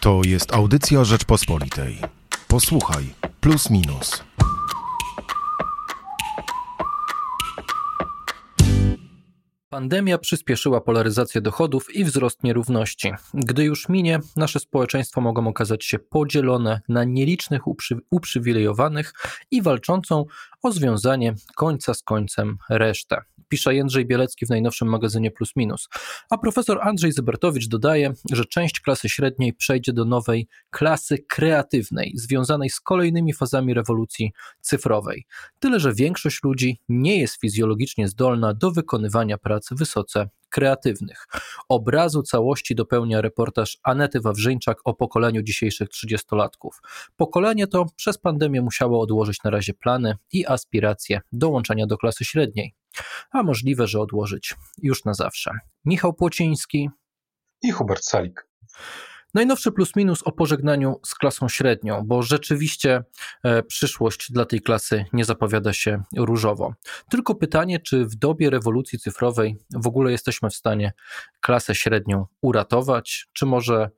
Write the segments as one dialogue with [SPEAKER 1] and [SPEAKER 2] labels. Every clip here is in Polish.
[SPEAKER 1] To jest audycja Rzeczpospolitej. Posłuchaj, plus minus.
[SPEAKER 2] Pandemia przyspieszyła polaryzację dochodów i wzrost nierówności. Gdy już minie, nasze społeczeństwo mogą okazać się podzielone na nielicznych uprzy uprzywilejowanych i walczącą o związanie końca z końcem resztę pisze Jędrzej Bielecki w najnowszym magazynie Plus Minus. A profesor Andrzej Zybertowicz dodaje, że część klasy średniej przejdzie do nowej klasy kreatywnej, związanej z kolejnymi fazami rewolucji cyfrowej. Tyle, że większość ludzi nie jest fizjologicznie zdolna do wykonywania prac wysoce kreatywnych. Obrazu całości dopełnia reportaż Anety Wawrzyńczak o pokoleniu dzisiejszych trzydziestolatków. Pokolenie to przez pandemię musiało odłożyć na razie plany i aspiracje dołączenia do klasy średniej. A możliwe, że odłożyć już na zawsze. Michał Płociński
[SPEAKER 3] i Hubert Salik.
[SPEAKER 2] Najnowszy plus minus o pożegnaniu z klasą średnią, bo rzeczywiście e, przyszłość dla tej klasy nie zapowiada się różowo. Tylko pytanie, czy w dobie rewolucji cyfrowej w ogóle jesteśmy w stanie klasę średnią uratować, czy może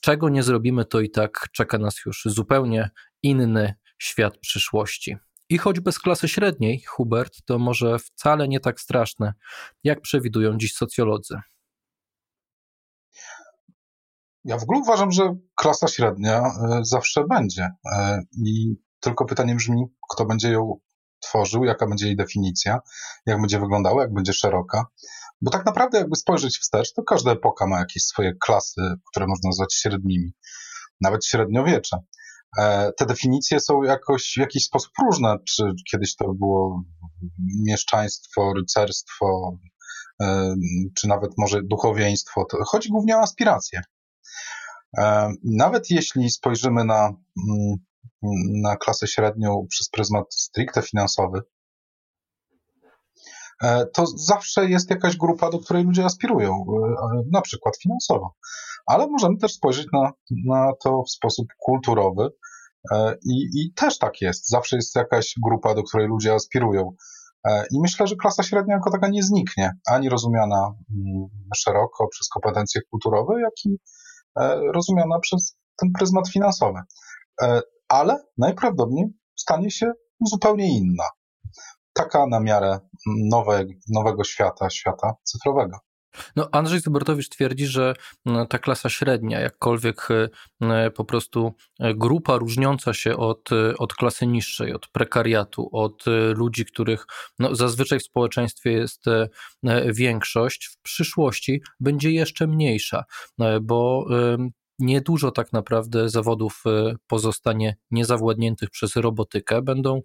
[SPEAKER 2] czego nie zrobimy, to i tak czeka nas już zupełnie inny świat przyszłości. I choć bez klasy średniej, Hubert, to może wcale nie tak straszne, jak przewidują dziś socjolodzy.
[SPEAKER 3] Ja w ogóle uważam, że klasa średnia e, zawsze będzie. E, I tylko pytanie brzmi, kto będzie ją tworzył, jaka będzie jej definicja, jak będzie wyglądała, jak będzie szeroka. Bo tak naprawdę, jakby spojrzeć wstecz, to każda epoka ma jakieś swoje klasy, które można nazwać średnimi, nawet średniowiecze. E, te definicje są jakoś w jakiś sposób różne. Czy kiedyś to było mieszczaństwo, rycerstwo, czy nawet może duchowieństwo. To chodzi głównie o aspiracje. E, nawet jeśli spojrzymy na, mm, na klasę średnią przez pryzmat stricte finansowy, e, to zawsze jest jakaś grupa, do której ludzie aspirują, e, na przykład finansowo. Ale możemy też spojrzeć na, na to w sposób kulturowy i, i też tak jest. Zawsze jest jakaś grupa, do której ludzie aspirują. I myślę, że klasa średnia jako taka nie zniknie, ani rozumiana mm, szeroko przez kompetencje kulturowe, jak i rozumiana przez ten pryzmat finansowy. E, ale najprawdopodobniej stanie się zupełnie inna. Taka na miarę nowe, nowego świata, świata cyfrowego.
[SPEAKER 2] No, Andrzej Zubertowicz twierdzi, że ta klasa średnia, jakkolwiek e, po prostu grupa różniąca się od, od klasy niższej, od prekariatu, od ludzi, których no, zazwyczaj w społeczeństwie jest większość, w przyszłości będzie jeszcze mniejsza, bo niedużo tak naprawdę zawodów e, pozostanie niezawładniętych przez robotykę. Będą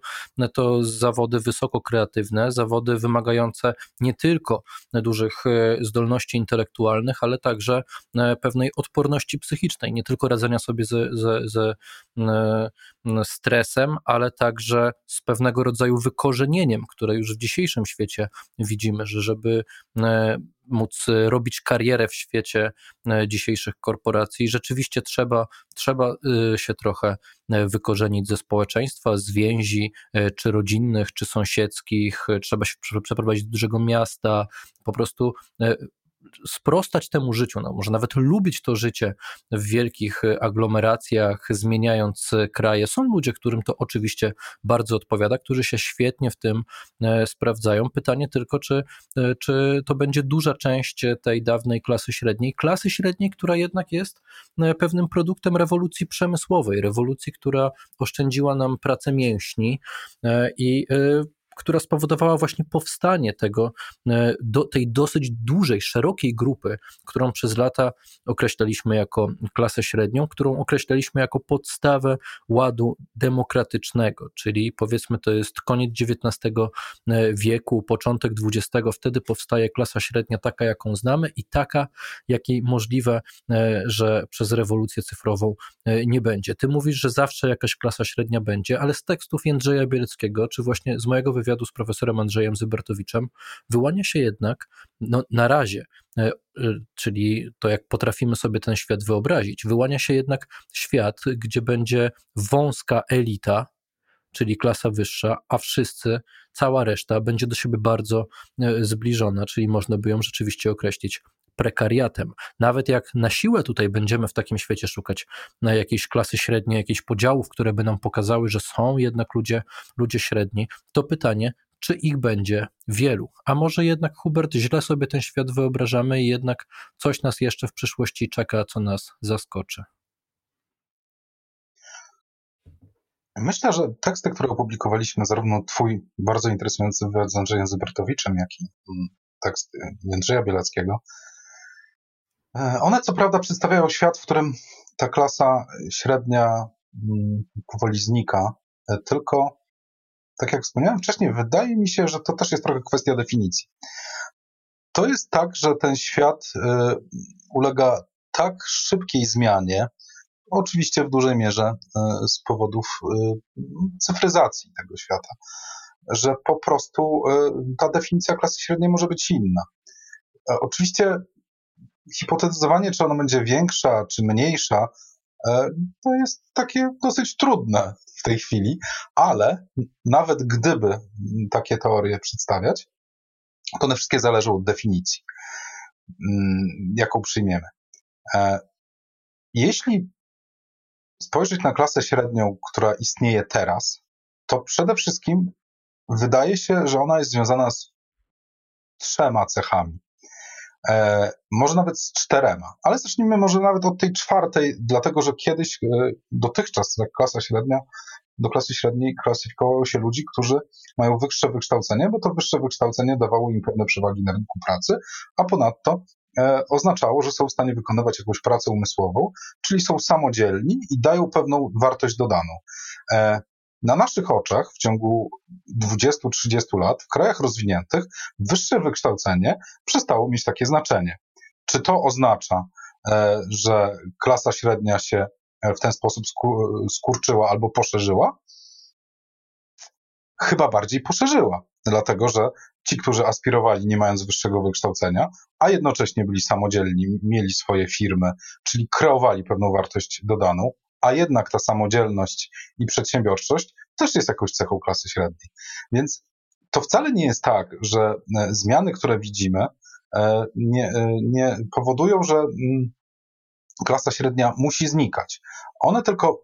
[SPEAKER 2] to zawody wysoko kreatywne, zawody wymagające nie tylko dużych e, zdolności intelektualnych, ale także e, pewnej odporności psychicznej, nie tylko radzenia sobie ze, ze, ze stresem, ale także z pewnego rodzaju wykorzenieniem, które już w dzisiejszym świecie widzimy, że żeby móc e, robić karierę w świecie e, dzisiejszych korporacji. Rzeczywiście trzeba, trzeba e, się trochę wykorzenić ze społeczeństwa, z więzi, czy rodzinnych, czy sąsiedzkich, trzeba się przeprowadzić do dużego miasta, po prostu sprostać temu życiu, no może nawet lubić to życie w wielkich e, aglomeracjach, zmieniając e, kraje. Są ludzie, którym to oczywiście bardzo odpowiada, którzy się świetnie w tym e, sprawdzają. Pytanie tylko, czy, czy to będzie duża część tej dawnej klasy średniej, klasy średniej, która jednak jest pewnym produktem rewolucji przemysłowej, rewolucji, która oszczędziła nam pracę mięśni i która spowodowała właśnie powstanie tego, e, do, tej dosyć dużej, szerokiej grupy, którą przez lata określaliśmy jako klasę średnią, którą określaliśmy jako podstawę ładu demokratycznego, czyli powiedzmy to jest koniec XIX e, wieku, początek XX, wtedy powstaje klasa średnia taka, jaką znamy i taka, jakiej możliwe, e, że przez rewolucję cyfrową nie będzie. Ty mówisz, że zawsze jakaś klasa średnia będzie, ale z tekstów Jędrzeja Bieleckiego, czy właśnie z mojego wywiadu z profesorem Andrzejem Zybertowiczem, wyłania się jednak no, na razie, e, e, czyli to jak potrafimy sobie ten świat wyobrazić, wyłania się jednak świat, gdzie będzie wąska elita, czyli klasa wyższa, a wszyscy, cała reszta będzie do siebie bardzo e, zbliżona, czyli można by ją rzeczywiście określić prekariatem. Nawet jak na siłę tutaj będziemy w takim świecie szukać na jakiejś klasy średniej, jakichś podziałów, które by nam pokazały, że są jednak ludzie, ludzie średni, to pytanie, czy ich będzie wielu. A może jednak, Hubert, źle sobie ten świat wyobrażamy i jednak coś nas jeszcze w przyszłości czeka, co nas zaskoczy.
[SPEAKER 3] Myślę, że teksty, które opublikowaliśmy, zarówno twój bardzo interesujący wywiad z Andrzejem Zybertowiczem, jak i mm, tekst Jędrzeja Bielackiego, one co prawda przedstawiają świat, w którym ta klasa średnia mm, powoli znika, e, tylko tak jak wspomniałem wcześniej, wydaje mi się, że to też jest trochę kwestia definicji. To jest tak, że ten świat e, ulega tak szybkiej zmianie, oczywiście w dużej mierze e, z powodów e, cyfryzacji tego świata, że po prostu ta definicja klasy średniej może być inna. Oczywiście hipotetyzowanie, czy ona będzie większa, czy mniejsza, to jest takie dosyć trudne w tej chwili, ale nawet gdyby takie teorie przedstawiać, to one wszystkie zależą od definicji, mm, jaką przyjmiemy. E, jeśli spojrzeć na klasę średnią, która istnieje teraz, to przede wszystkim wydaje się, że ona jest związana z trzema cechami. E, może nawet z czterema, ale zacznijmy może nawet od tej czwartej, dlatego że kiedyś, e, dotychczas, jak klasa średnia, do klasy średniej klasyfikowało się ludzi, którzy mają wyższe wykształcenie, bo to wyższe wykształcenie dawało im pewne przewagi na rynku pracy, a ponadto e, oznaczało, że są w stanie wykonywać jakąś pracę umysłową, czyli są samodzielni i dają pewną wartość dodaną. E, na naszych oczach w ciągu 20-30 lat w krajach rozwiniętych wyższe wykształcenie przestało mieć takie znaczenie. Czy to oznacza, e, że klasa średnia się w ten sposób skurczyła albo poszerzyła? Chyba bardziej poszerzyła, dlatego że ci, którzy aspirowali nie mając wyższego wykształcenia, a jednocześnie byli samodzielni, mieli swoje firmy, czyli kreowali pewną wartość dodaną, a jednak ta samodzielność i przedsiębiorczość też jest jakąś cechą klasy średniej. Więc to wcale nie jest tak, że e, zmiany, które widzimy, e, nie, e, nie powodują, że mm, klasa średnia musi znikać. One tylko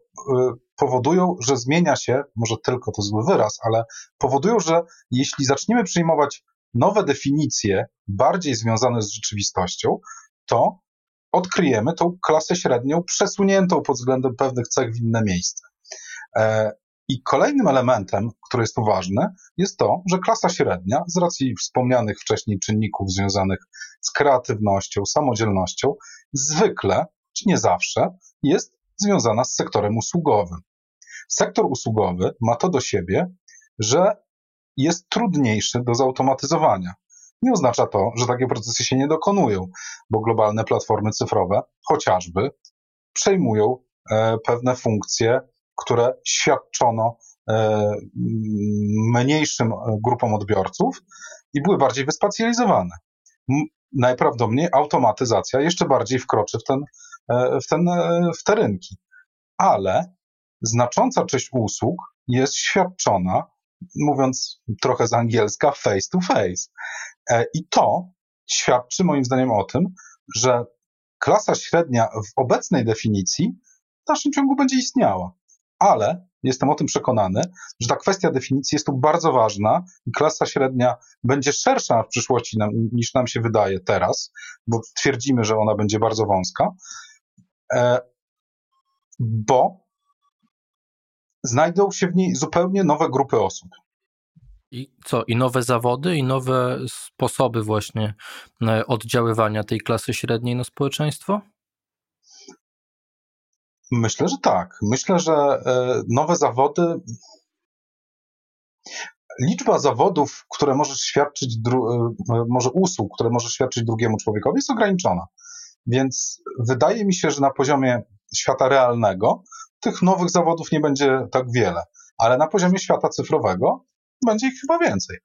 [SPEAKER 3] powodują, że zmienia się, może tylko to zły wyraz, ale powodują, że jeśli zaczniemy przyjmować nowe definicje, bardziej związane z rzeczywistością, to odkryjemy tą klasę średnią przesuniętą pod względem pewnych cech w inne miejsce. E, I kolejnym elementem, który jest tu ważny, jest to, że klasa średnia, z racji wspomnianych wcześniej czynników związanych z kreatywnością, samodzielnością, zwykle, czy nie zawsze, jest związana z sektorem usługowym. Sektor usługowy ma to do siebie, że jest trudniejszy do zautomatyzowania nie oznacza to, że takie procesy się nie dokonują, bo globalne platformy cyfrowe chociażby przejmują e, pewne funkcje, które świadczono e, mniejszym grupom odbiorców i były bardziej wyspecjalizowane. Najprawdopodobniej automatyzacja jeszcze bardziej wkroczy w, ten, e, w, ten, w te rynki. Ale znacząca część usług jest świadczona, mówiąc trochę z angielska, face to face. E, I to świadczy moim zdaniem o tym, że klasa średnia w obecnej definicji w dalszym ciągu będzie istniała. Ale jestem o tym przekonany, że ta kwestia definicji jest tu bardzo ważna i klasa średnia będzie szersza w przyszłości nam, niż nam się wydaje teraz, bo twierdzimy, że ona będzie bardzo wąska, e, bo znajdą się w niej zupełnie nowe grupy osób.
[SPEAKER 2] I co? I nowe zawody, i nowe sposoby właśnie e, oddziaływania tej klasy średniej na społeczeństwo?
[SPEAKER 3] Myślę, że tak. Myślę, że e, nowe zawody. Liczba zawodów, które możesz świadczyć, e, może usług, które możesz świadczyć drugiemu człowiekowi, jest ograniczona. Więc wydaje mi się, że na poziomie świata realnego tych nowych zawodów nie będzie tak wiele, ale na poziomie świata cyfrowego będzie ich chyba więcej.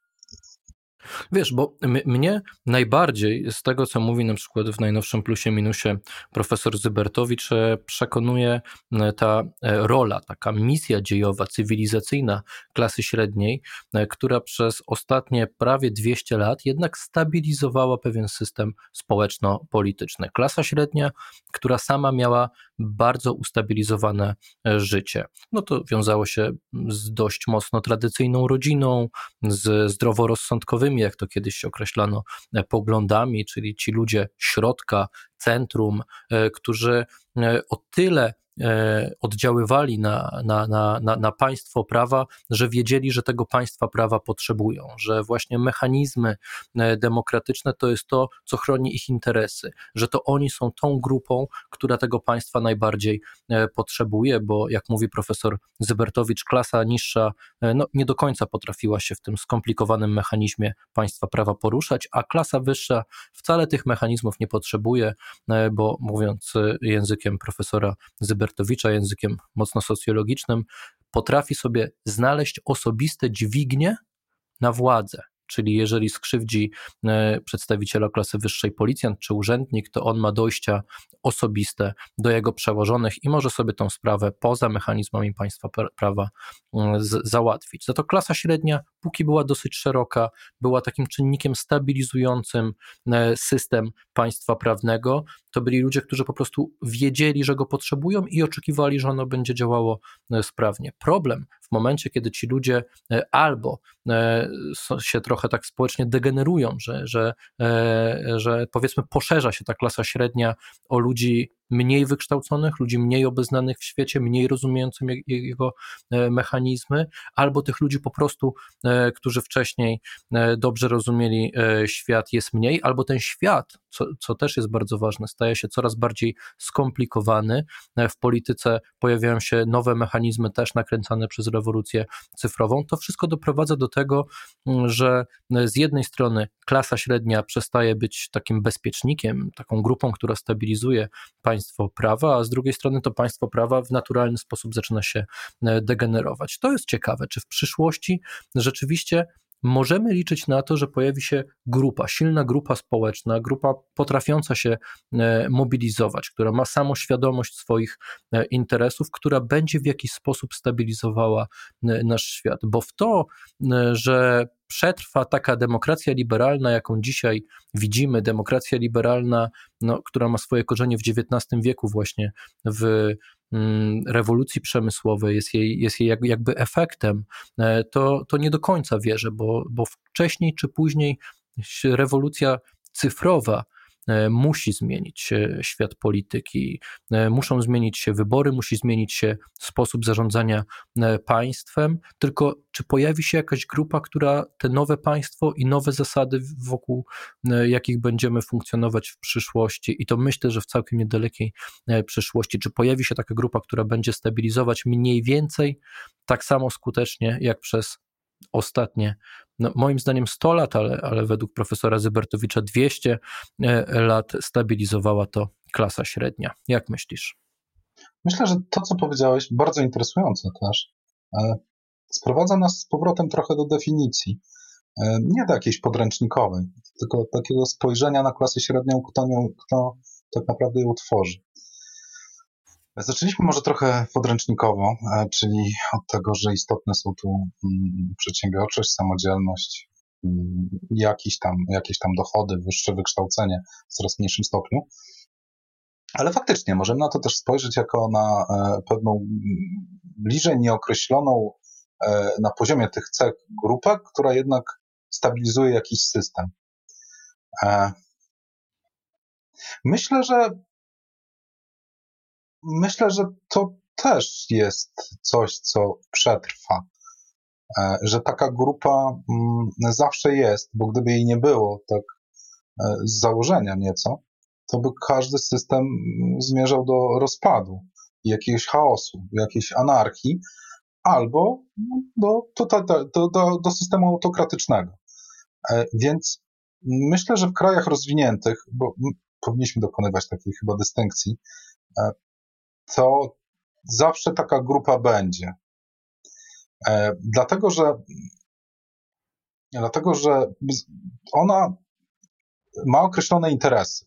[SPEAKER 2] Wiesz, bo mnie najbardziej z tego, co mówi na przykład w najnowszym plusie minusie profesor Zybertowicz, e, przekonuje e, ta e, rola, taka misja dziejowa, cywilizacyjna klasy średniej, która przez ostatnie prawie 200 lat jednak stabilizowała pewien system społeczno-polityczny. Klasa średnia, która sama miała bardzo ustabilizowane życie. No to wiązało się z dość mocno tradycyjną rodziną, z zdroworozsądkowymi, jak to kiedyś się określano, poglądami, czyli ci ludzie środka, centrum, e, którzy e, o tyle E, oddziaływali na, na, na, na, państwo prawa, że wiedzieli, że tego państwa prawa potrzebują, że właśnie mechanizmy e, demokratyczne to jest to, co chroni ich interesy, że to oni są tą grupą, która tego państwa najbardziej e, potrzebuje, bo jak mówi profesor Zybertowicz, klasa niższa no, nie do końca potrafiła się w tym skomplikowanym mechanizmie państwa prawa poruszać, a klasa wyższa wcale tych mechanizmów nie potrzebuje, bo mówiąc językiem profesora Zybertowicza, Bertowicza językiem mocno socjologicznym, potrafi sobie znaleźć osobiste dźwignie na władzę. Czyli jeżeli skrzywdzi e, przedstawiciela klasy wyższej policjant czy urzędnik, to on ma dojścia osobiste do jego przełożonych i może sobie tą sprawę poza mechanizmami państwa prawa mm, załatwić. Za to klasa średnia, póki była dosyć szeroka, była takim czynnikiem stabilizującym e, system państwa prawnego. To byli ludzie, którzy po prostu wiedzieli, że go potrzebują i oczekiwali, że ono będzie działało e, sprawnie. Problem w momencie, kiedy ci ludzie albo się trochę tak społecznie degenerują, że, że, że powiedzmy poszerza się ta klasa średnia o ludzi mniej wykształconych, ludzi mniej obeznanych w świecie, mniej rozumiejących jego e, mechanizmy, albo tych ludzi po prostu, e, którzy wcześniej e, dobrze rozumieli świat, jest mniej, albo ten świat, co, co też jest bardzo ważne, staje się coraz bardziej skomplikowany. W polityce pojawiają się nowe mechanizmy, też nakręcane przez rewolucję cyfrową. To wszystko doprowadza do tego, że z jednej strony klasa średnia przestaje być takim bezpiecznikiem, taką grupą, która stabilizuje państwo prawa, a z drugiej strony to państwo prawa w naturalny sposób zaczyna się e, degenerować. To jest ciekawe, czy w przyszłości rzeczywiście możemy liczyć na to, że pojawi się grupa, silna grupa społeczna, grupa potrafiąca się e, mobilizować, która ma samoświadomość swoich e, interesów, która będzie w jakiś sposób stabilizowała nasz świat. Bo w to, że przetrwa taka demokracja liberalna, jaką dzisiaj widzimy, demokracja liberalna, no, która ma swoje korzenie w XIX wieku właśnie w rewolucji przemysłowej, jest jej, jest jej jakby efektem, e, to, to nie do końca wierzę, bo, bo wcześniej czy później rewolucja cyfrowa musi zmienić się świat polityki, e, muszą zmienić się wybory, musi zmienić się sposób zarządzania e, państwem. Tylko czy pojawi się jakaś grupa, która te nowe państwo i nowe zasady, wokół jakich będziemy funkcjonować w przyszłości, i to myślę, że w całkiem niedalekiej przyszłości, czy pojawi się taka grupa, która będzie stabilizować mniej więcej tak samo skutecznie jak przez ostatnie no, moim zdaniem 100 lat, ale, ale według profesora Zybertowicza 200 e, lat stabilizowała to klasa średnia. Jak myślisz?
[SPEAKER 3] Myślę, że to, co powiedziałeś, bardzo interesujące też, e, sprowadza nas z powrotem trochę do definicji. E, nie do jakiejś podręcznikowej, tylko takiego spojrzenia na klasę średnią, kto, nią, kto tak naprawdę ją tworzy. Zaczęliśmy może trochę podręcznikowo, e, czyli od tego, że istotne są tu mm, przedsiębiorczość, samodzielność, mm, jakieś tam, jakieś tam dochody, wyższe wykształcenie w coraz mniejszym stopniu. Ale faktycznie możemy na to też spojrzeć jako na e, pewną mm, bliżej nieokreśloną e, na poziomie tych cech grupę, która jednak stabilizuje jakiś system. Myślę, że myślę, że to też jest coś, co przetrwa. E, że taka grupa mm, zawsze jest, bo gdyby jej nie było, tak e, z założenia nieco, to by każdy system mm, zmierzał do rozpadu, jakiegoś chaosu, jakiejś anarchii, albo do, do, do, do systemu autokratycznego. E, więc myślę, że w krajach rozwiniętych, bo powinniśmy dokonywać takiej chyba dystynkcji, to zawsze taka grupa będzie. E, dlatego, że Dlatego, że ona ma określone interesy.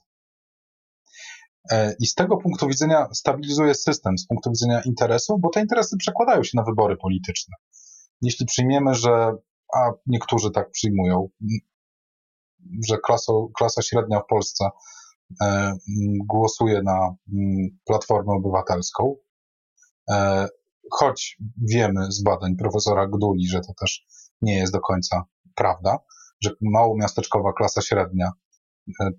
[SPEAKER 3] E, I z tego punktu widzenia stabilizuje system, z punktu widzenia interesów, bo te interesy przekładają się na wybory polityczne. Jeśli przyjmiemy, że, a niektórzy tak przyjmują, że klaso, klasa średnia w Polsce głosuje na Platformę Obywatelską, e, choć wiemy z badań profesora Gduli, że to też nie jest do końca prawda, że małomiasteczkowa klasa średnia, e,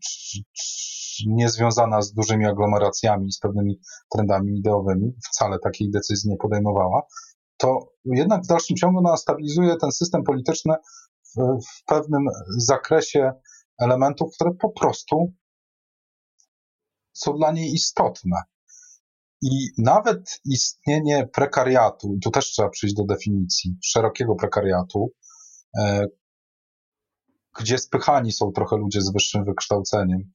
[SPEAKER 3] niezwiązana z dużymi aglomeracjami, z pewnymi trendami ideowymi, wcale takiej decyzji nie podejmowała, to jednak w dalszym ciągu ona stabilizuje ten system polityczny w, w pewnym zakresie elementów, które po prostu są dla niej istotne. I nawet istnienie prekariatu, tu też trzeba przyjść do definicji szerokiego prekariatu, e, gdzie spychani są trochę ludzie z wyższym wykształceniem,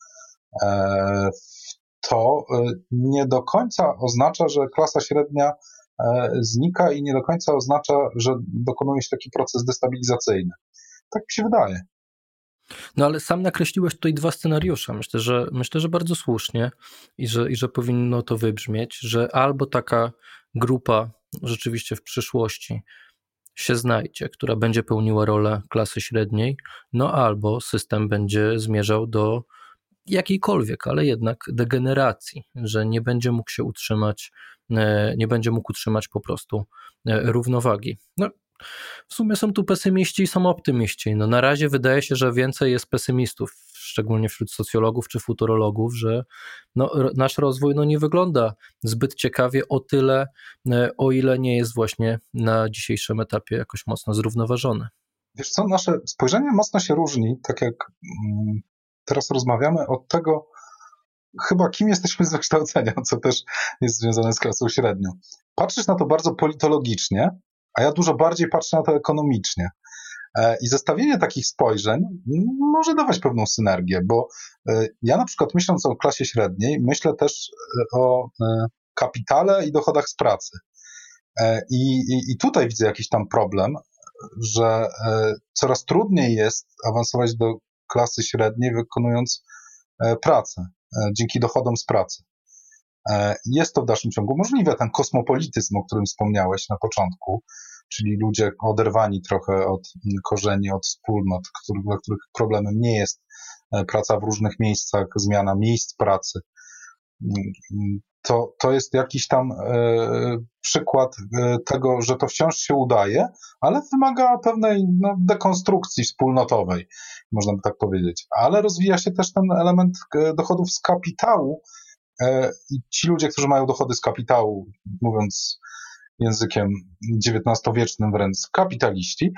[SPEAKER 3] e, to e, nie do końca oznacza, że klasa średnia znika i nie do końca oznacza, że dokonuje się taki proces destabilizacyjny. Tak mi się wydaje.
[SPEAKER 2] No ale sam nakreśliłeś tutaj dwa scenariusze. Myślę, że myślę, że bardzo słusznie i że, i że powinno to wybrzmieć, że albo taka grupa rzeczywiście w przyszłości się znajdzie, która będzie pełniła rolę klasy średniej, no albo system będzie zmierzał do jakiejkolwiek, ale jednak degeneracji, że nie będzie mógł się utrzymać, e, nie będzie mógł utrzymać po prostu e, równowagi. No, w sumie są tu pesymiści i są optymiści. No na razie wydaje się, że więcej jest pesymistów, szczególnie wśród socjologów czy futurologów, że no, nasz rozwój no, nie wygląda zbyt ciekawie o tyle, e, o ile nie jest właśnie na dzisiejszym etapie jakoś mocno zrównoważony.
[SPEAKER 3] Wiesz co, nasze spojrzenie mocno się różni, tak jak mm, teraz rozmawiamy, od tego, chyba kim jesteśmy z wykształcenia, co też jest związane z klasą średnią. Patrzysz na to bardzo politologicznie, a ja dużo bardziej patrzę na to ekonomicznie. E, I zestawienie takich spojrzeń może dawać pewną synergię, bo e, ja na przykład myśląc o klasie średniej, myślę też e, o kapitale i dochodach z pracy. I, i, i tutaj widzę jakiś tam problem, że coraz trudniej jest awansować do klasy średniej, wykonując pracę dzięki dochodom z pracy. E, jest to w dalszym ciągu możliwe. Ten kosmopolityzm, o którym wspomniałeś na początku, czyli ludzie oderwani trochę od korzeni, od wspólnot, których, dla których problemem nie jest e, praca w różnych miejscach, zmiana miejsc pracy. To, to jest jakiś tam e, przykład tego, że to wciąż się udaje, ale wymaga pewnej no, dekonstrukcji wspólnotowej, można by tak powiedzieć. Ale rozwija się też ten element dochodów z kapitału, ci ludzie, którzy mają dochody z kapitału, mówiąc językiem XIX-wiecznym wręcz, kapitaliści,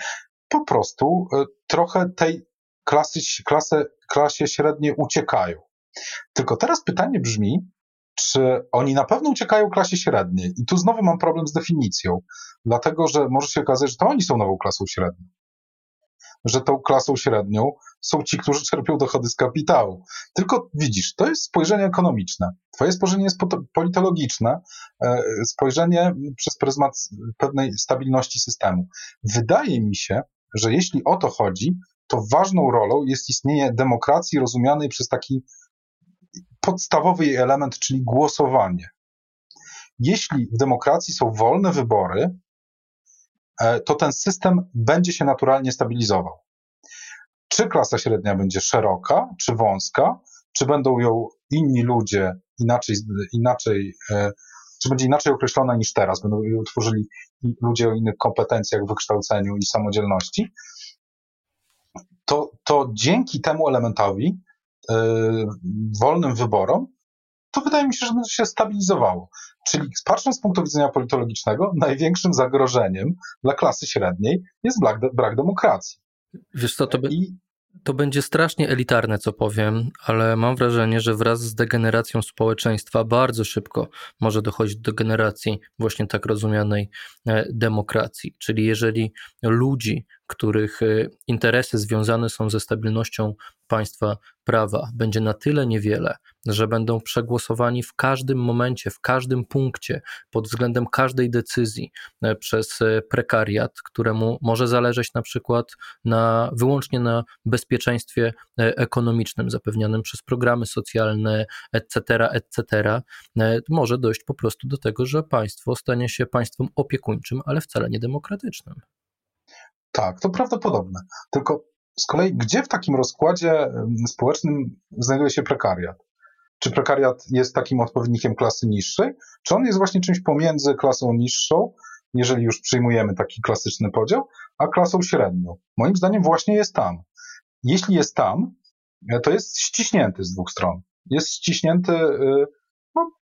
[SPEAKER 3] po prostu e, trochę tej klasy, klasy, klasie średniej uciekają. Tylko teraz pytanie brzmi, czy oni na pewno uciekają klasie średniej? I tu znowu mam problem z definicją, dlatego że może się okazać, że to oni są nową klasą średnią że tą klasą średnią są ci, którzy czerpią dochody z kapitału. Tylko widzisz, to jest spojrzenie ekonomiczne. Twoje spojrzenie jest politologiczne, e, spojrzenie przez pryzmat pewnej stabilności systemu. Wydaje mi się, że jeśli o to chodzi, to ważną rolą jest istnienie demokracji rozumianej przez taki podstawowy jej element, czyli głosowanie. Jeśli w demokracji są wolne wybory, to ten system będzie się naturalnie stabilizował. Czy klasa średnia będzie szeroka, czy wąska, czy będą ją inni ludzie inaczej, inaczej e, czy będzie inaczej określona niż teraz, będą ją tworzyli ludzie o innych kompetencjach, wykształceniu i samodzielności, to, to dzięki temu elementowi, yy, wolnym wyborom, to wydaje mi się, że będzie się stabilizowało. Czyli patrząc z punktu widzenia politologicznego, największym zagrożeniem dla klasy średniej jest brak, brak demokracji.
[SPEAKER 2] Wiesz co, to, by, I... to będzie strasznie elitarne, co powiem, ale mam wrażenie, że wraz z degeneracją społeczeństwa bardzo szybko może dochodzić do generacji właśnie tak rozumianej e, demokracji. Czyli jeżeli ludzi których e, interesy związane są ze stabilnością państwa prawa, będzie na tyle niewiele, że będą przegłosowani w każdym momencie, w każdym punkcie, pod względem każdej decyzji e, przez e, prekariat, któremu może zależeć na przykład na, wyłącznie na bezpieczeństwie ekonomicznym zapewnianym przez programy socjalne, etc., etc., może dojść po prostu do tego, że państwo stanie się państwem opiekuńczym, ale wcale niedemokratycznym.
[SPEAKER 3] Tak, to prawdopodobne. Tylko z kolei, gdzie w takim rozkładzie społecznym znajduje się prekariat? Czy prekariat jest takim odpowiednikiem klasy niższej, czy on jest właśnie czymś pomiędzy klasą niższą, jeżeli już przyjmujemy taki klasyczny podział, a klasą średnią? Moim zdaniem właśnie jest tam. Jeśli jest tam, to jest ściśnięty z dwóch stron. Jest ściśnięty y,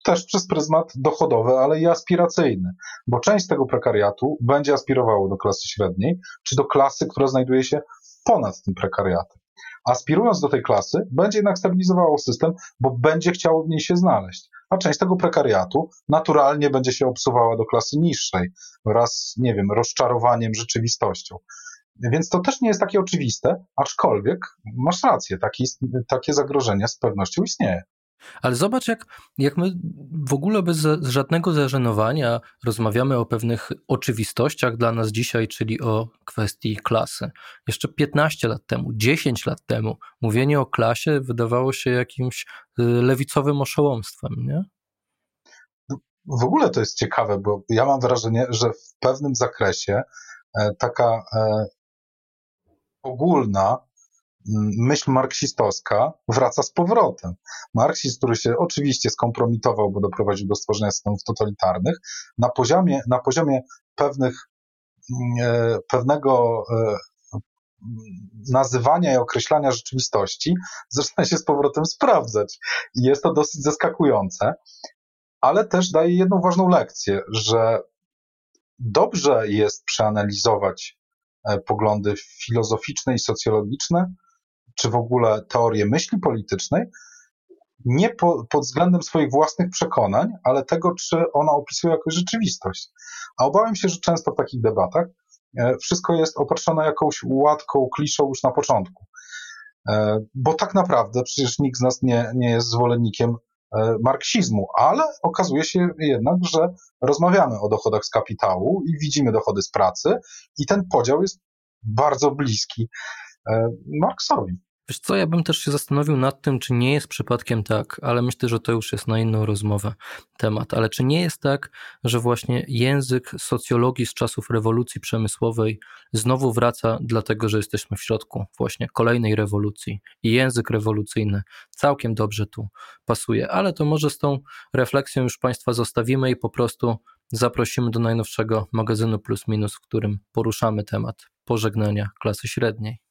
[SPEAKER 3] też przez pryzmat dochodowy, ale i aspiracyjny, bo część tego prekariatu będzie aspirowało do klasy średniej, czy do klasy, która znajduje się ponad tym prekariatem. Aspirując do tej klasy, będzie jednak stabilizowało system, bo będzie chciało w niej się znaleźć. A część tego prekariatu naturalnie będzie się obsuwała do klasy niższej, wraz, nie wiem, rozczarowaniem rzeczywistością. Więc to też nie jest takie oczywiste, aczkolwiek masz rację, taki, takie zagrożenie z pewnością istnieje.
[SPEAKER 2] Ale zobacz, jak, jak my w ogóle bez żadnego zażenowania rozmawiamy o pewnych oczywistościach dla nas dzisiaj, czyli o kwestii klasy. Jeszcze 15 lat temu, 10 lat temu mówienie o klasie wydawało się jakimś y, lewicowym oszołomstwem, nie?
[SPEAKER 3] W ogóle to jest ciekawe, bo ja mam wrażenie, że w pewnym zakresie e, taka e, ogólna myśl marksistowska wraca z powrotem. Marksizm, który się oczywiście skompromitował, bo doprowadził do stworzenia systemów totalitarnych, na poziomie, na poziomie pewnych, e, pewnego e, nazywania i określania rzeczywistości zaczyna się z powrotem sprawdzać. I jest to dosyć zaskakujące, ale też daje jedną ważną lekcję, że dobrze jest przeanalizować e, poglądy filozoficzne i socjologiczne, czy w ogóle teorię myśli politycznej, nie po, pod względem swoich własnych przekonań, ale tego, czy ona opisuje jakąś rzeczywistość. A obawiam się, że często w takich debatach e, wszystko jest opatrzone jakąś łatką, kliszą już na początku. E, bo tak naprawdę przecież nikt z nas nie, nie jest zwolennikiem e, marksizmu, ale okazuje się jednak, że rozmawiamy o dochodach z kapitału i widzimy dochody z pracy, i ten podział jest bardzo bliski Marksowi.
[SPEAKER 2] Wiesz co, ja bym też się zastanowił nad tym, czy nie jest przypadkiem tak, ale myślę, że to już jest na inną rozmowę temat, ale czy nie jest tak, że właśnie język socjologii z czasów rewolucji przemysłowej znowu wraca, dlatego że jesteśmy w środku właśnie kolejnej rewolucji i język rewolucyjny całkiem dobrze tu pasuje, ale to może z tą refleksją już Państwa zostawimy i po prostu zaprosimy do najnowszego magazynu Plus Minus, w którym poruszamy temat pożegnania klasy średniej.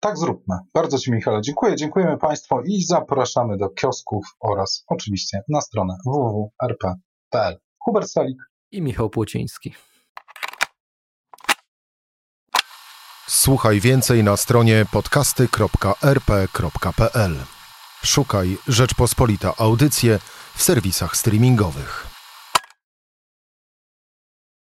[SPEAKER 3] Tak zróbmy. Bardzo Ci, Michale, dziękuję. Dziękujemy Państwu i zapraszamy do kiosków oraz oczywiście na stronę www.rp.pl. Hubert Salik
[SPEAKER 2] i Michał Płociński.
[SPEAKER 1] Słuchaj więcej na stronie podcasty.rp.pl. Szukaj Rzeczpospolita Audycje w serwisach streamingowych.